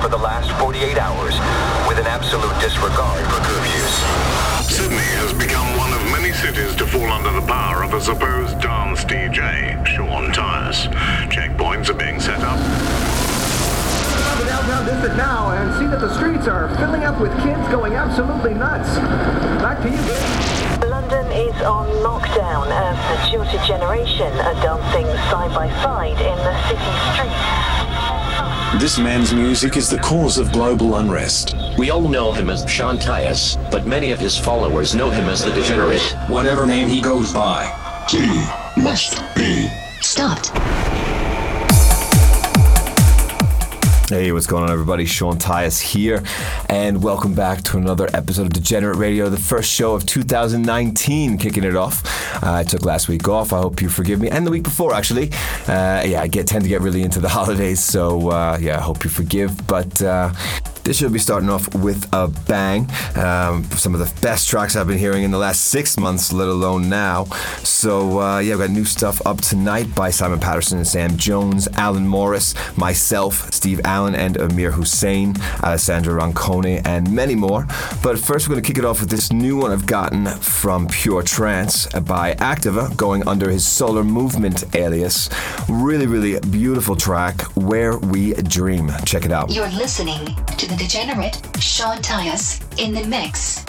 for the last 48 hours with an absolute disregard for curfews. Sydney has become one of many cities to fall under the power of a supposed dance DJ, Sean Tyas. Checkpoints are being set up. the downtown district now and see that the streets are filling up with kids going absolutely nuts. Back to you, Dave. London is on lockdown as the jilted generation are dancing side by side in the city streets. This man's music is the cause of global unrest. We all know him as Sean Tyas, but many of his followers know him as the Degenerate. Whatever name he goes by. He must be stopped. Hey, what's going on, everybody? Sean Tyas here, and welcome back to another episode of Degenerate Radio, the first show of 2019, kicking it off. Uh, I took last week off. I hope you forgive me, and the week before, actually. Uh, yeah, I get tend to get really into the holidays, so uh, yeah, I hope you forgive. But uh, this should be starting off with a bang. Um, some of the best tracks I've been hearing in the last six months, let alone now. So, uh, yeah, we've got new stuff up tonight by Simon Patterson and Sam Jones, Alan Morris, myself, Steve Allen, and Amir Hussain, Alessandra Roncone, and many more. But first, we're going to kick it off with this new one I've gotten from Pure Trance by Activa, going under his Solar Movement alias. Really, really beautiful track, Where We Dream. Check it out. You're listening to the degenerate Sean Tyas in the mix.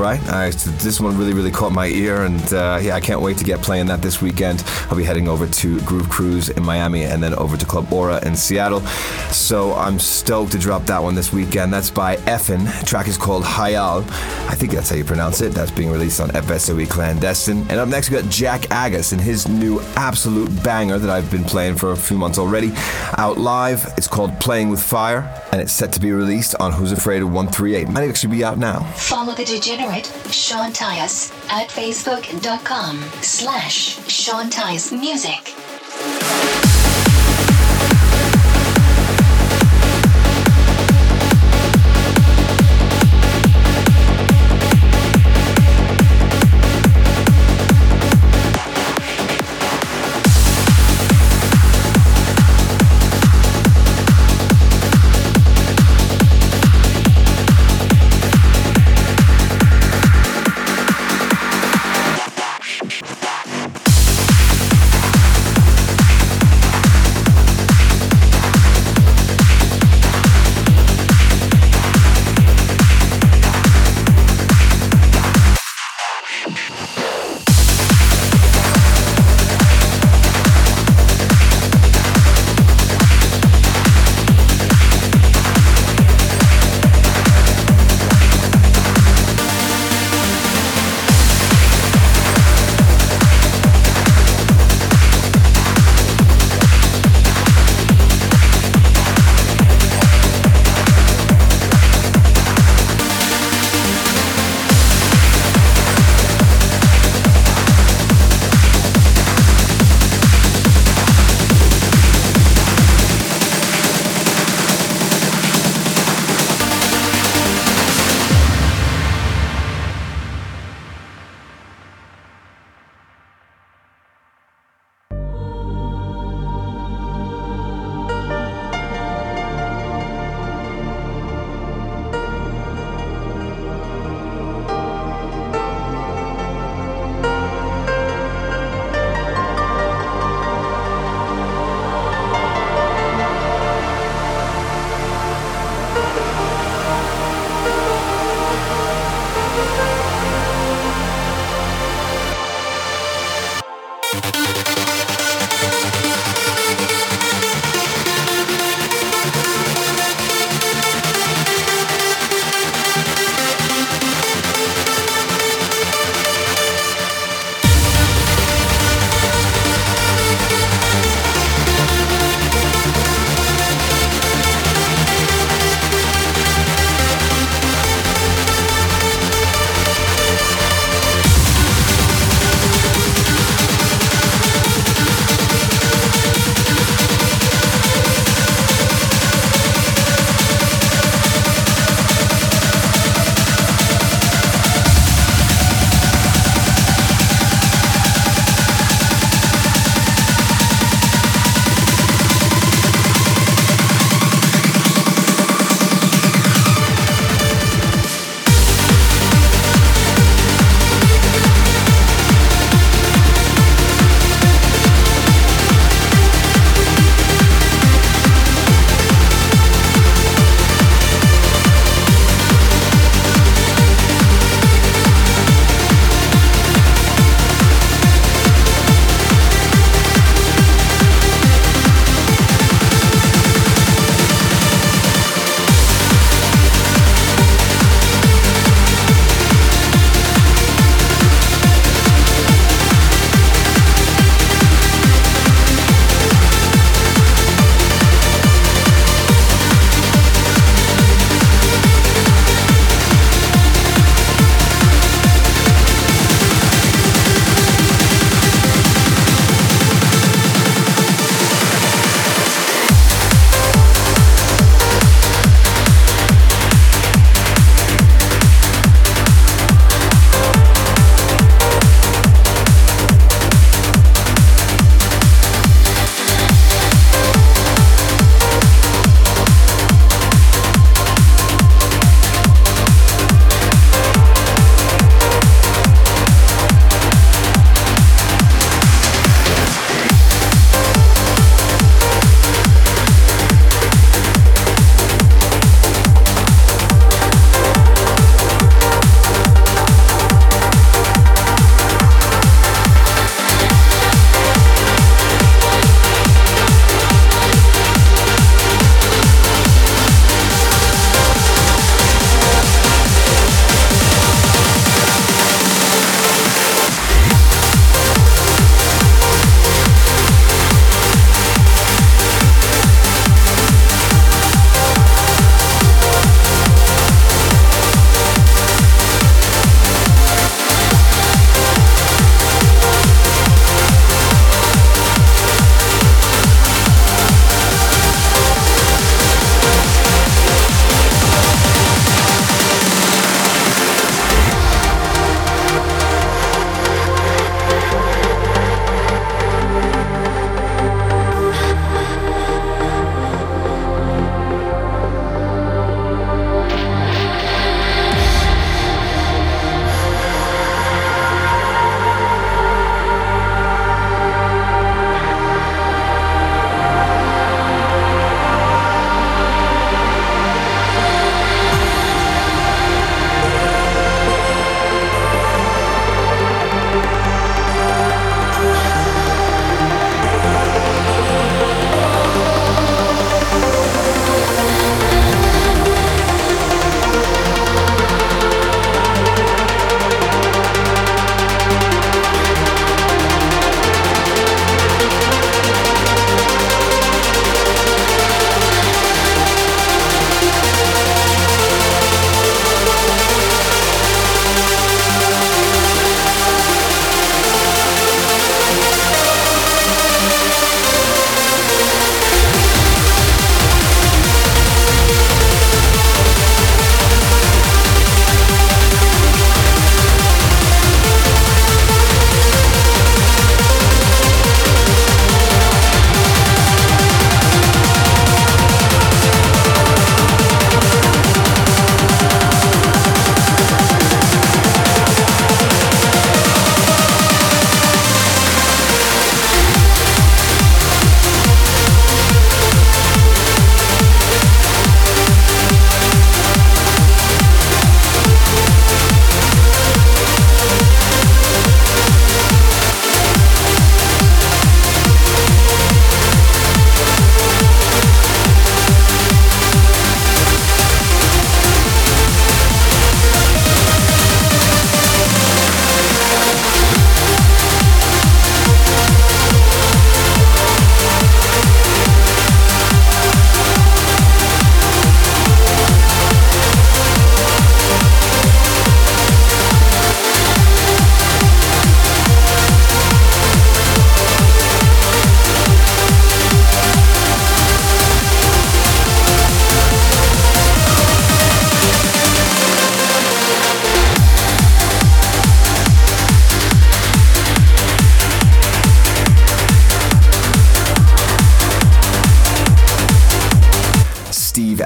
Right? Uh, this one really, really caught my ear, and uh, yeah, I can't wait to get playing that this weekend. I'll be heading over to Groove Cruise in Miami and then over to Club Aura in Seattle. So I'm stoked to drop that one this weekend. That's by Effen. Track is called Hayal. I think that's how you pronounce it. That's being released on FSOE Clandestine. And up next, we got Jak Aggas and his new absolute banger that I've been playing for a few months already. Out live, it's called Playing with Fire, and it's set to be released on Who's Afraid of 138. Might actually be out now. Follow the degenerate Sean Tyas at facebook.com slash Sean Tyas Music.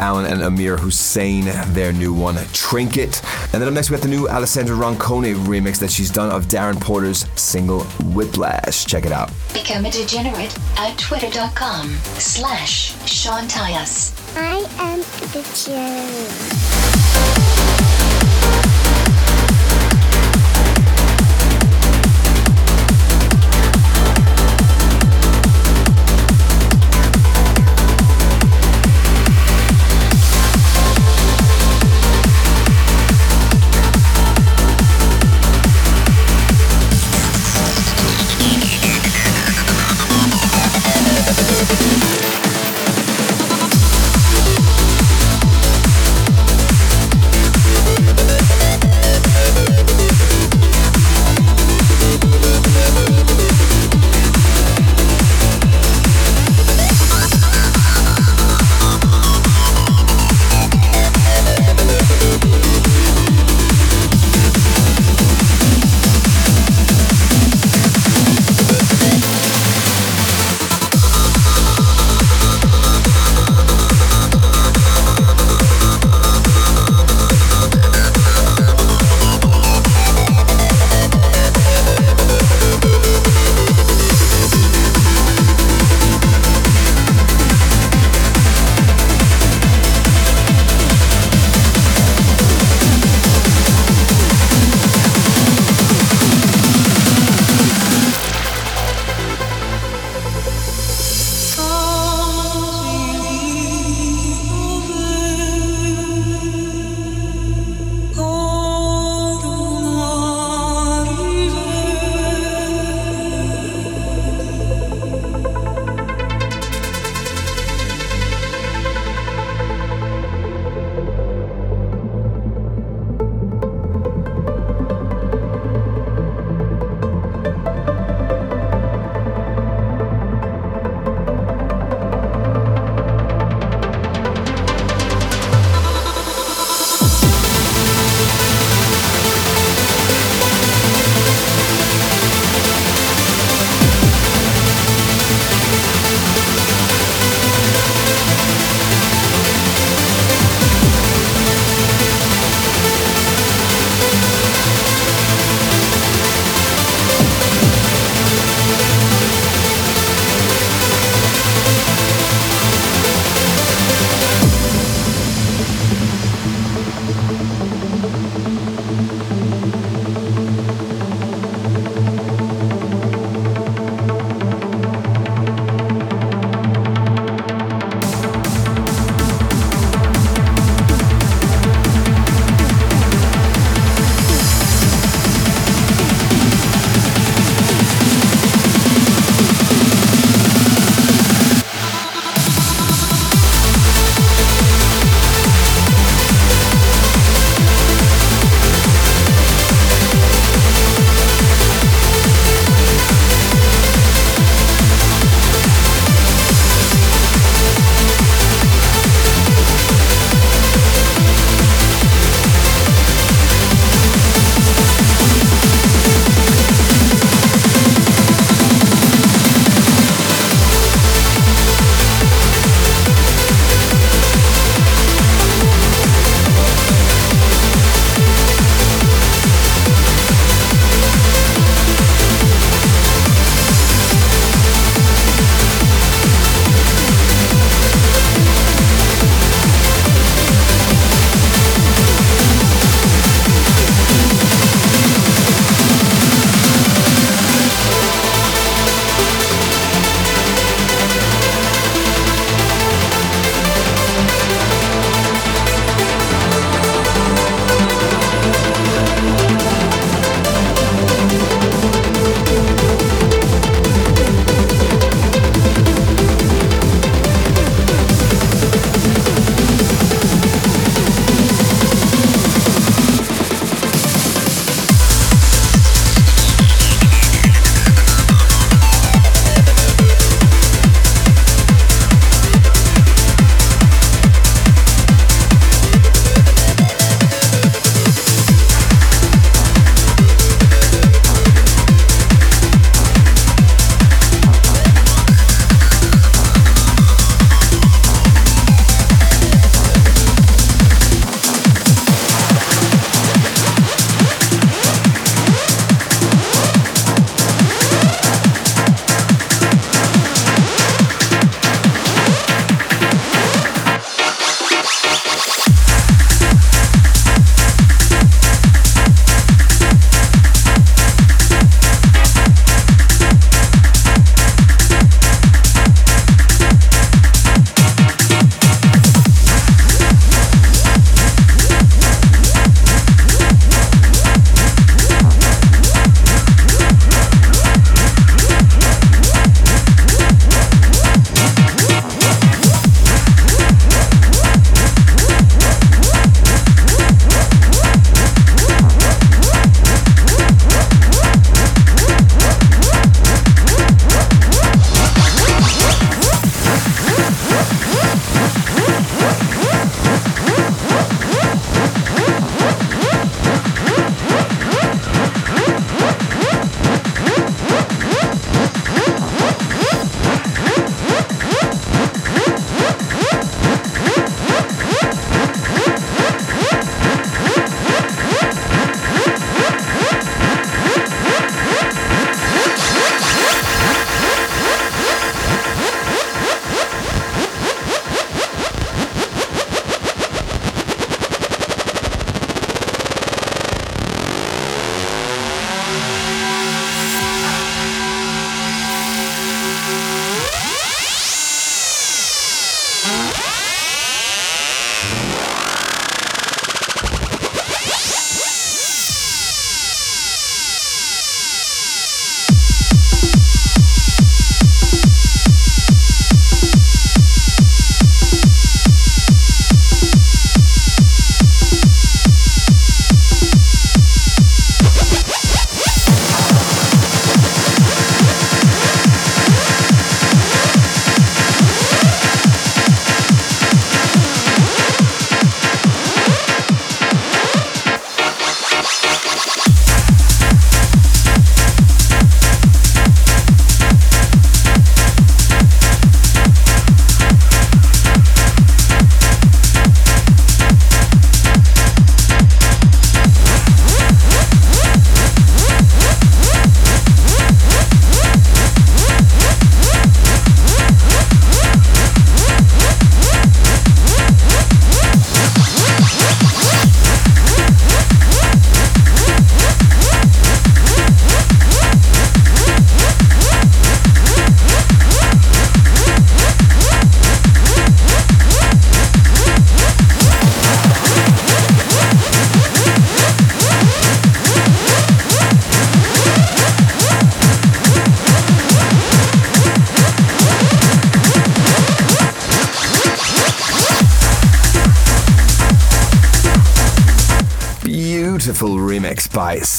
Allen and Amir Hussain, their new one, Trinket. And then up next, we got the new Alessandra Roncone remix that she's done of Darren Porter's single Whiplash. Check it out. Become a degenerate at twitter.com slash Sean Tyas. I am the Jerry.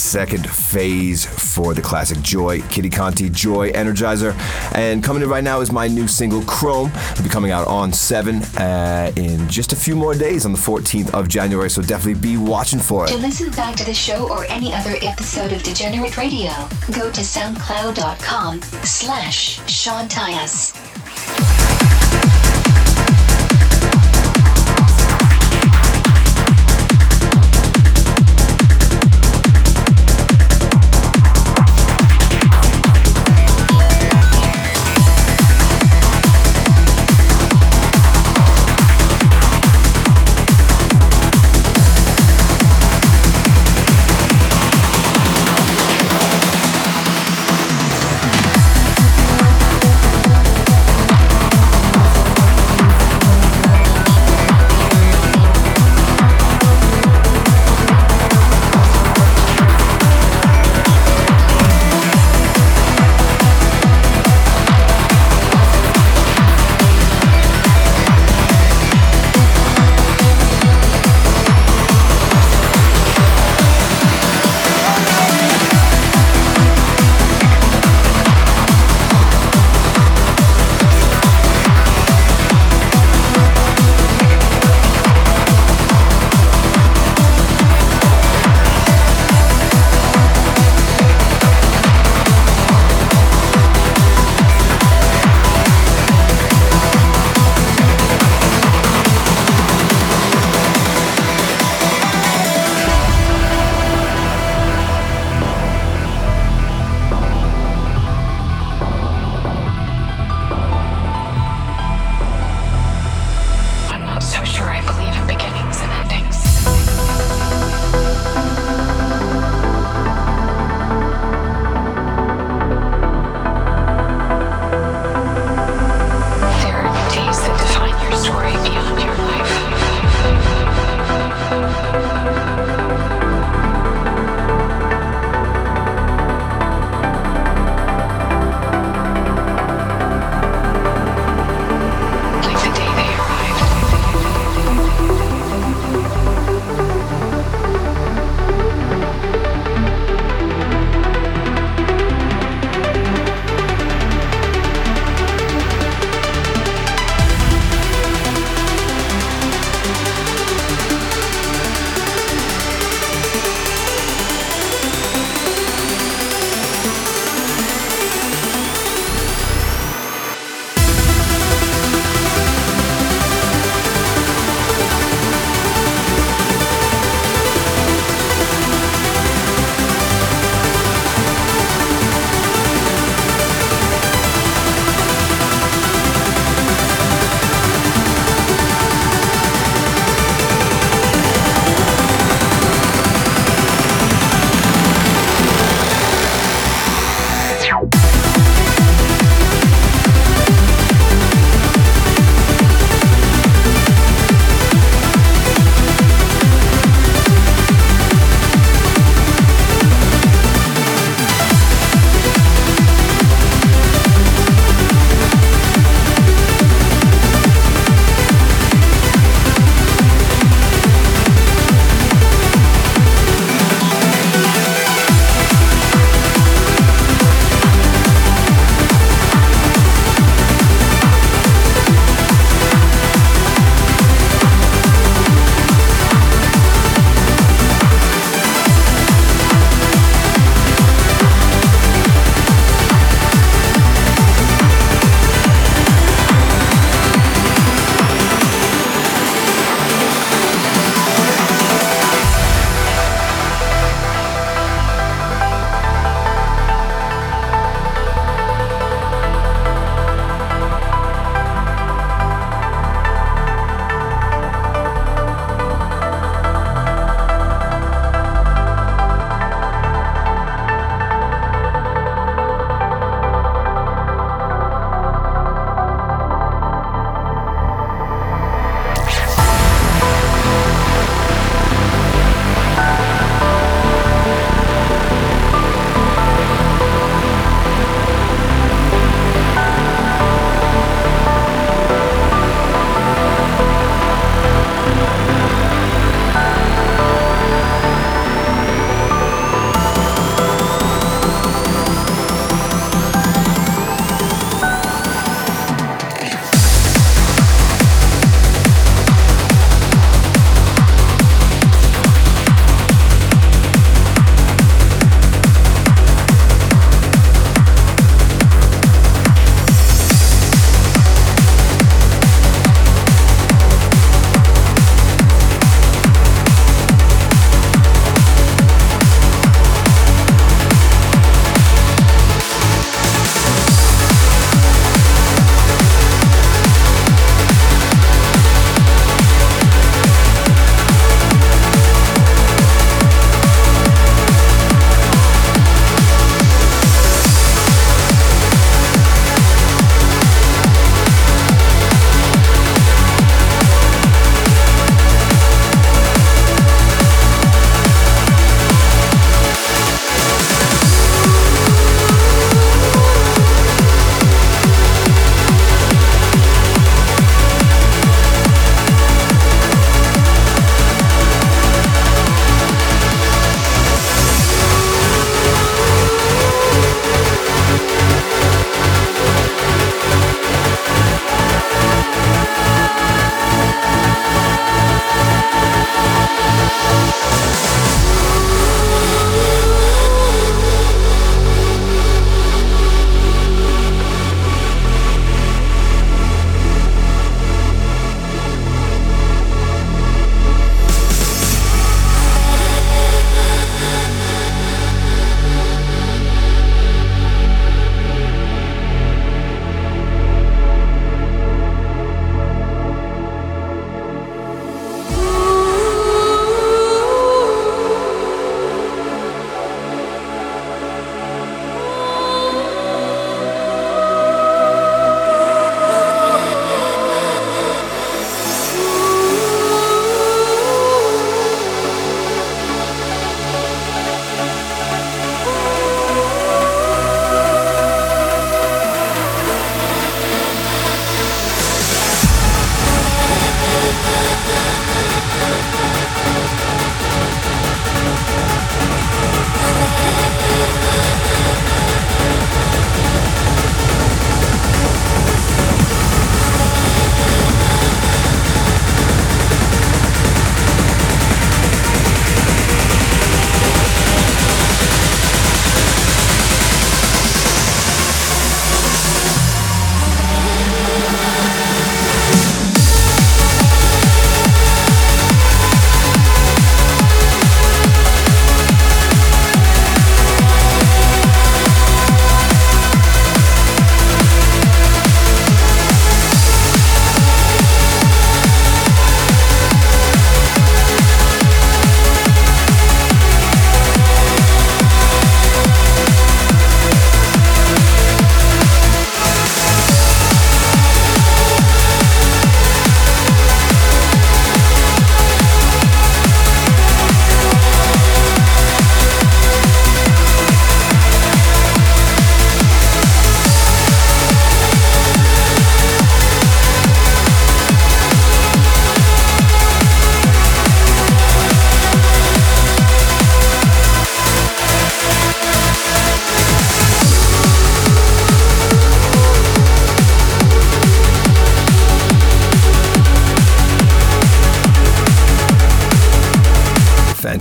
Second Phase for the classic Joy, Kitikonti Joy Energizer. And coming in right now is my new single Chrome. It'll be coming out on 7 uh, in just a few more days on the 14th of January, so definitely be watching for it. To listen back to the show or any other episode of Degenerate Radio, go to soundcloud.com slash Sean.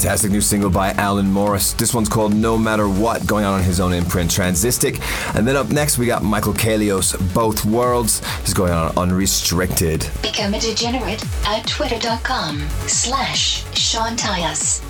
Fantastic new single by Alan Morris. This one's called No Matter What, going out on his own imprint, Transistic. And then up next, we got Michael Kaelios, Both Worlds. He's going on Unrestricted. Become a degenerate at twitter.com slash Sean Tyas.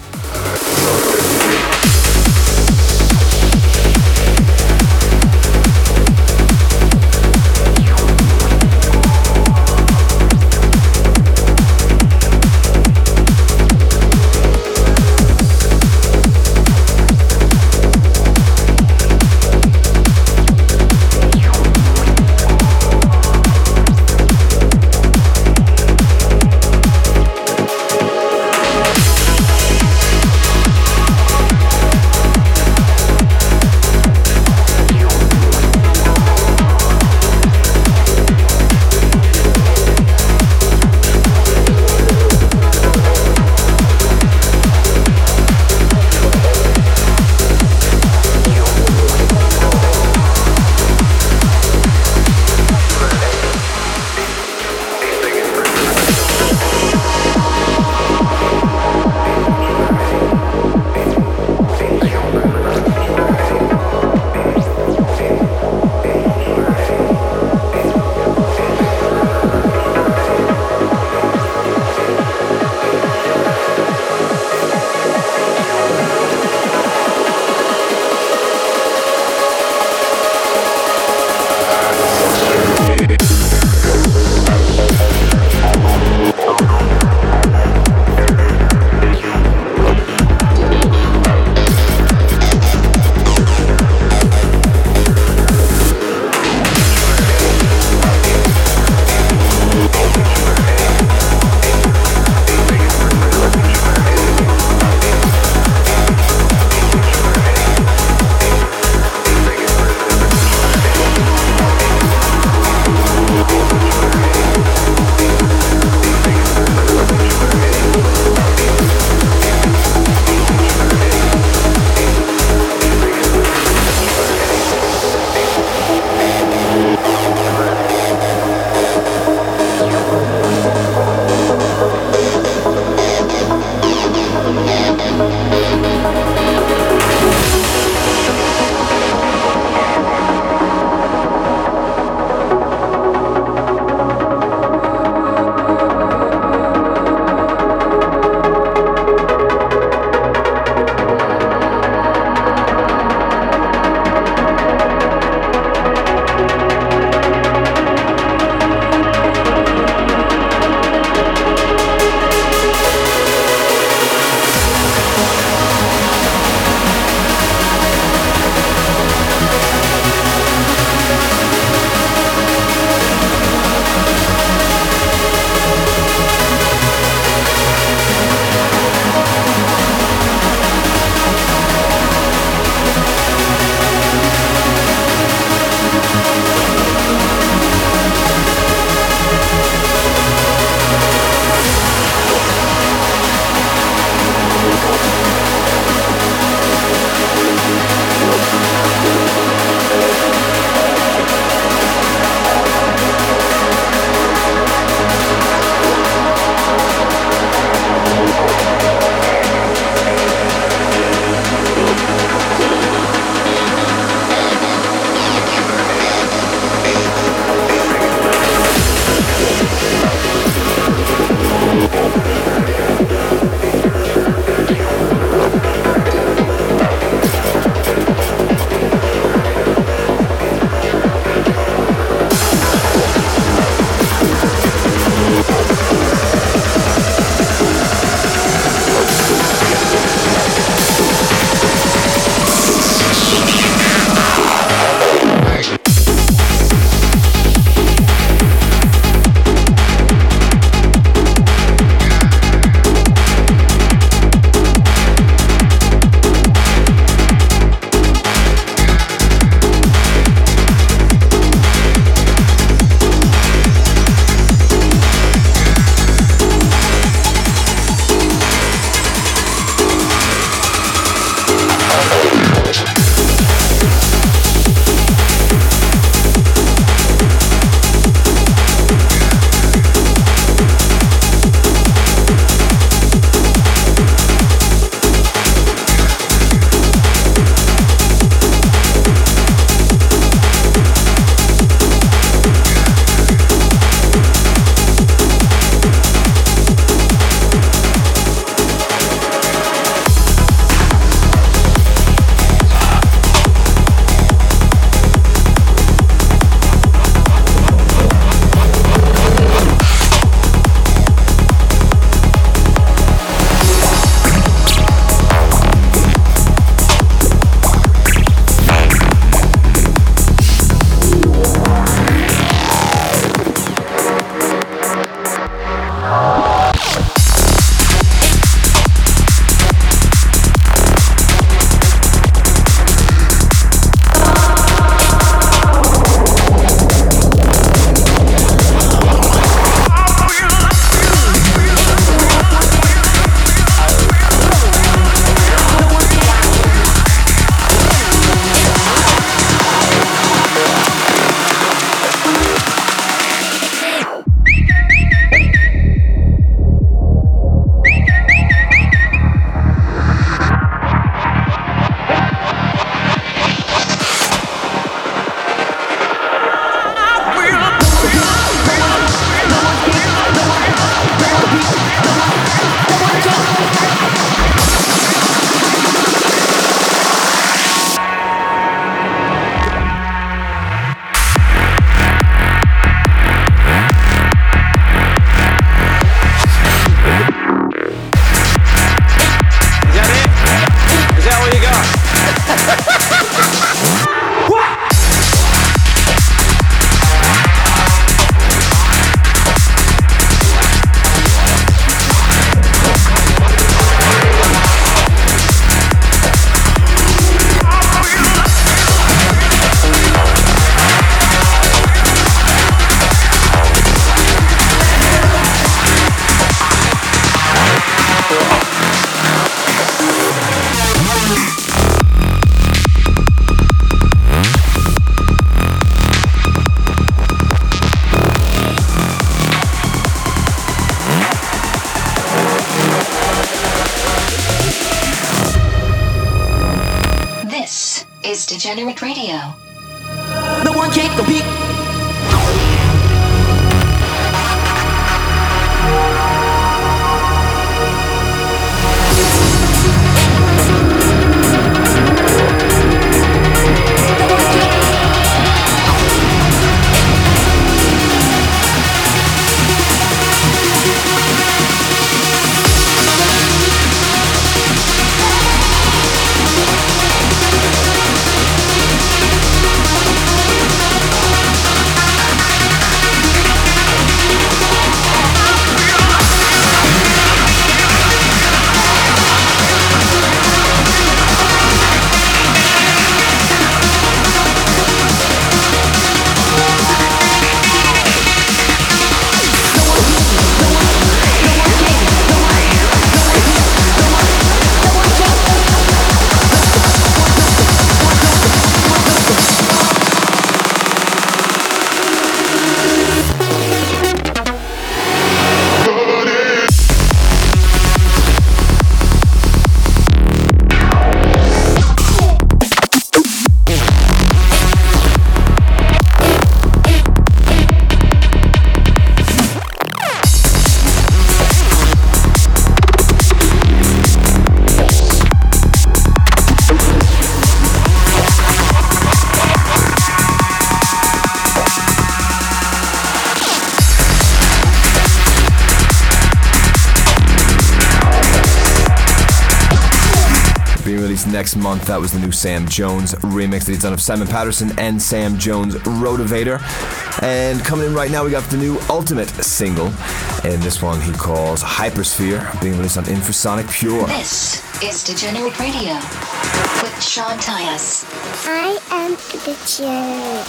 Radio. No one can compete. That was the new Sam Jones remix that he's done of Simon Patterson and Sam Jones Rotavator. And coming in right now, we got the new Ultimate single. And this one he calls Hypersphere, being released on Infrasonic Pure. This is Degenerate Radio with Sean Tyas. I am the Degenerate.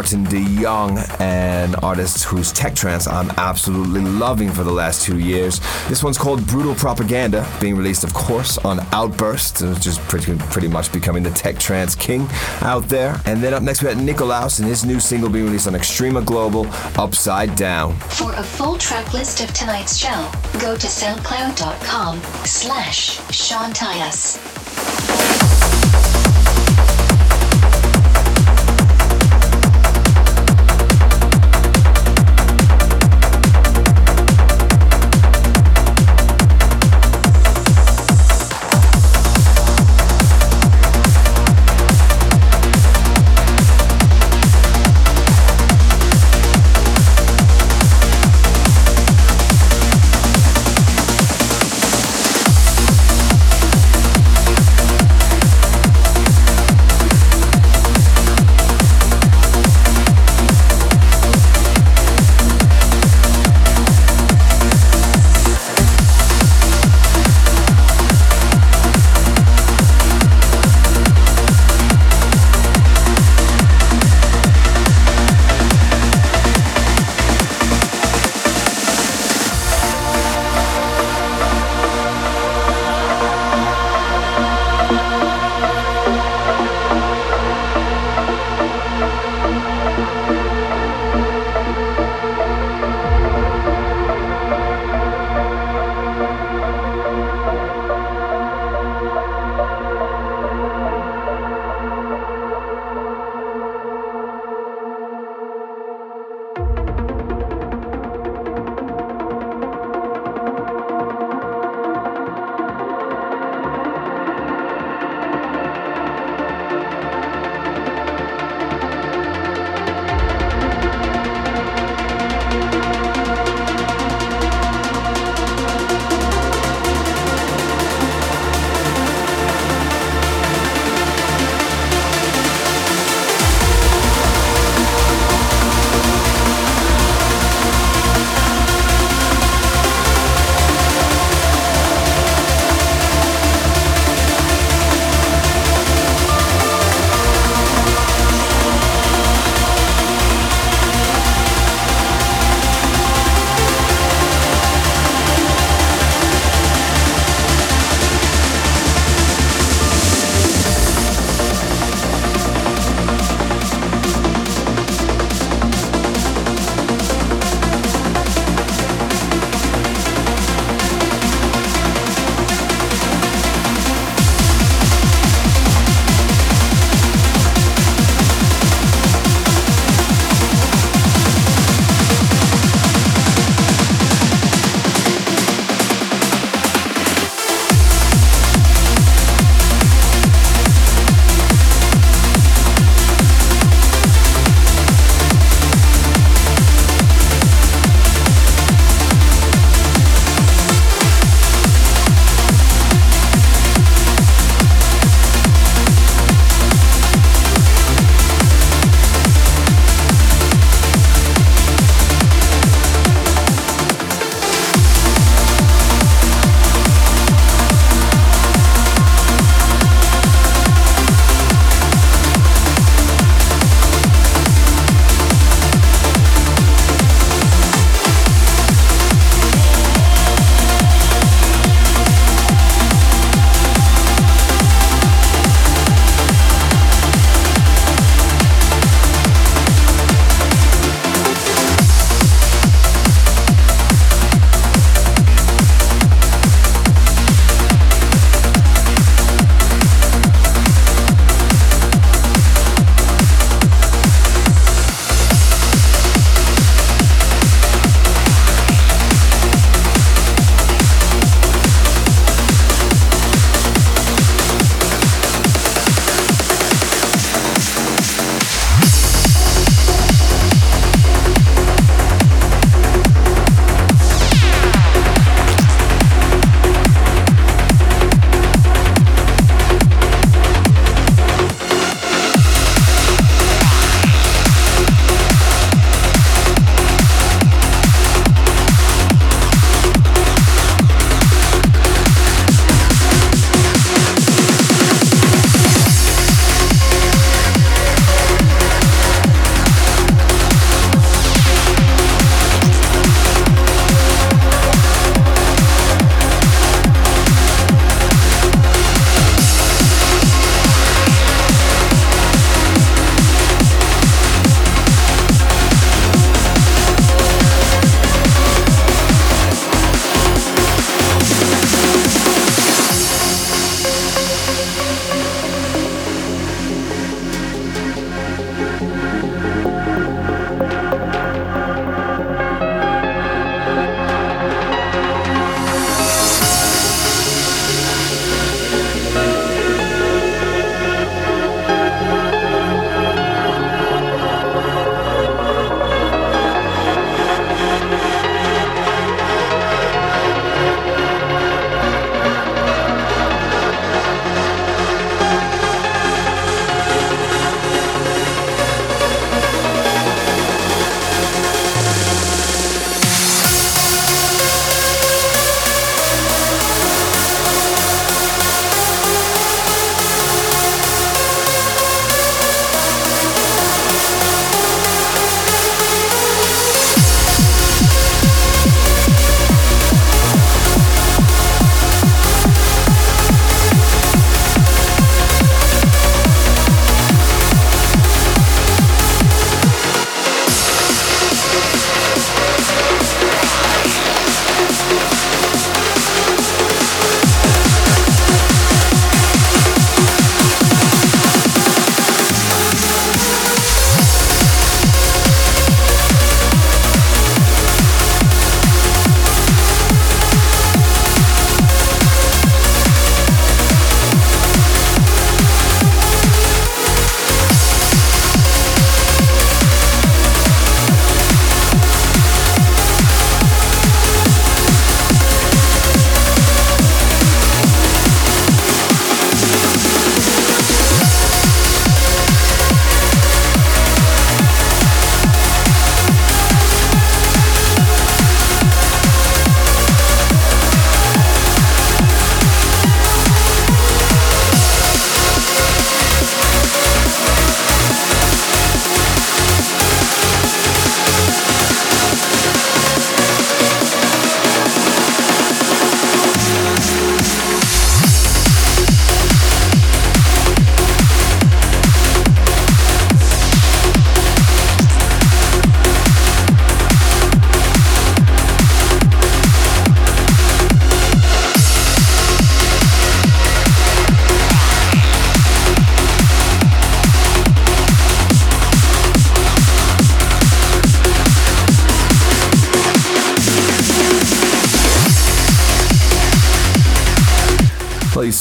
Maarten de Jong, an artist whose tech trance I'm absolutely loving for the last two years. This one's called Brutal Propaganda, being released, of course, on Outburst, which is pretty, pretty much becoming the tech trance king out there. And then up next we had Nikolauss and his new single being released on Extrema Global, Upside Down. For a full track list of tonight's show, go to soundcloud.com slash Sean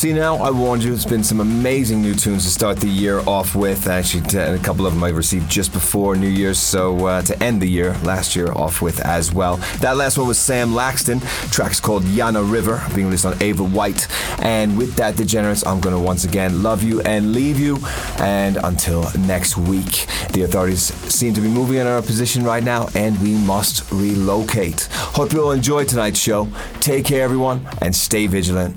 see now, I warned you. It's been some amazing new tunes to start the year off with. Actually, a couple of them I received just before New Year's, so uh, to end the year, last year off with as well. That last one was Sam Laxton. Track's called Yana River, being released on Ava White. And with that, Degenerates, I'm going to once again love you and leave you. And until next week, the authorities seem to be moving in our position right now, and we must relocate. Hope you'll enjoy tonight's show. Take care, everyone, and stay vigilant.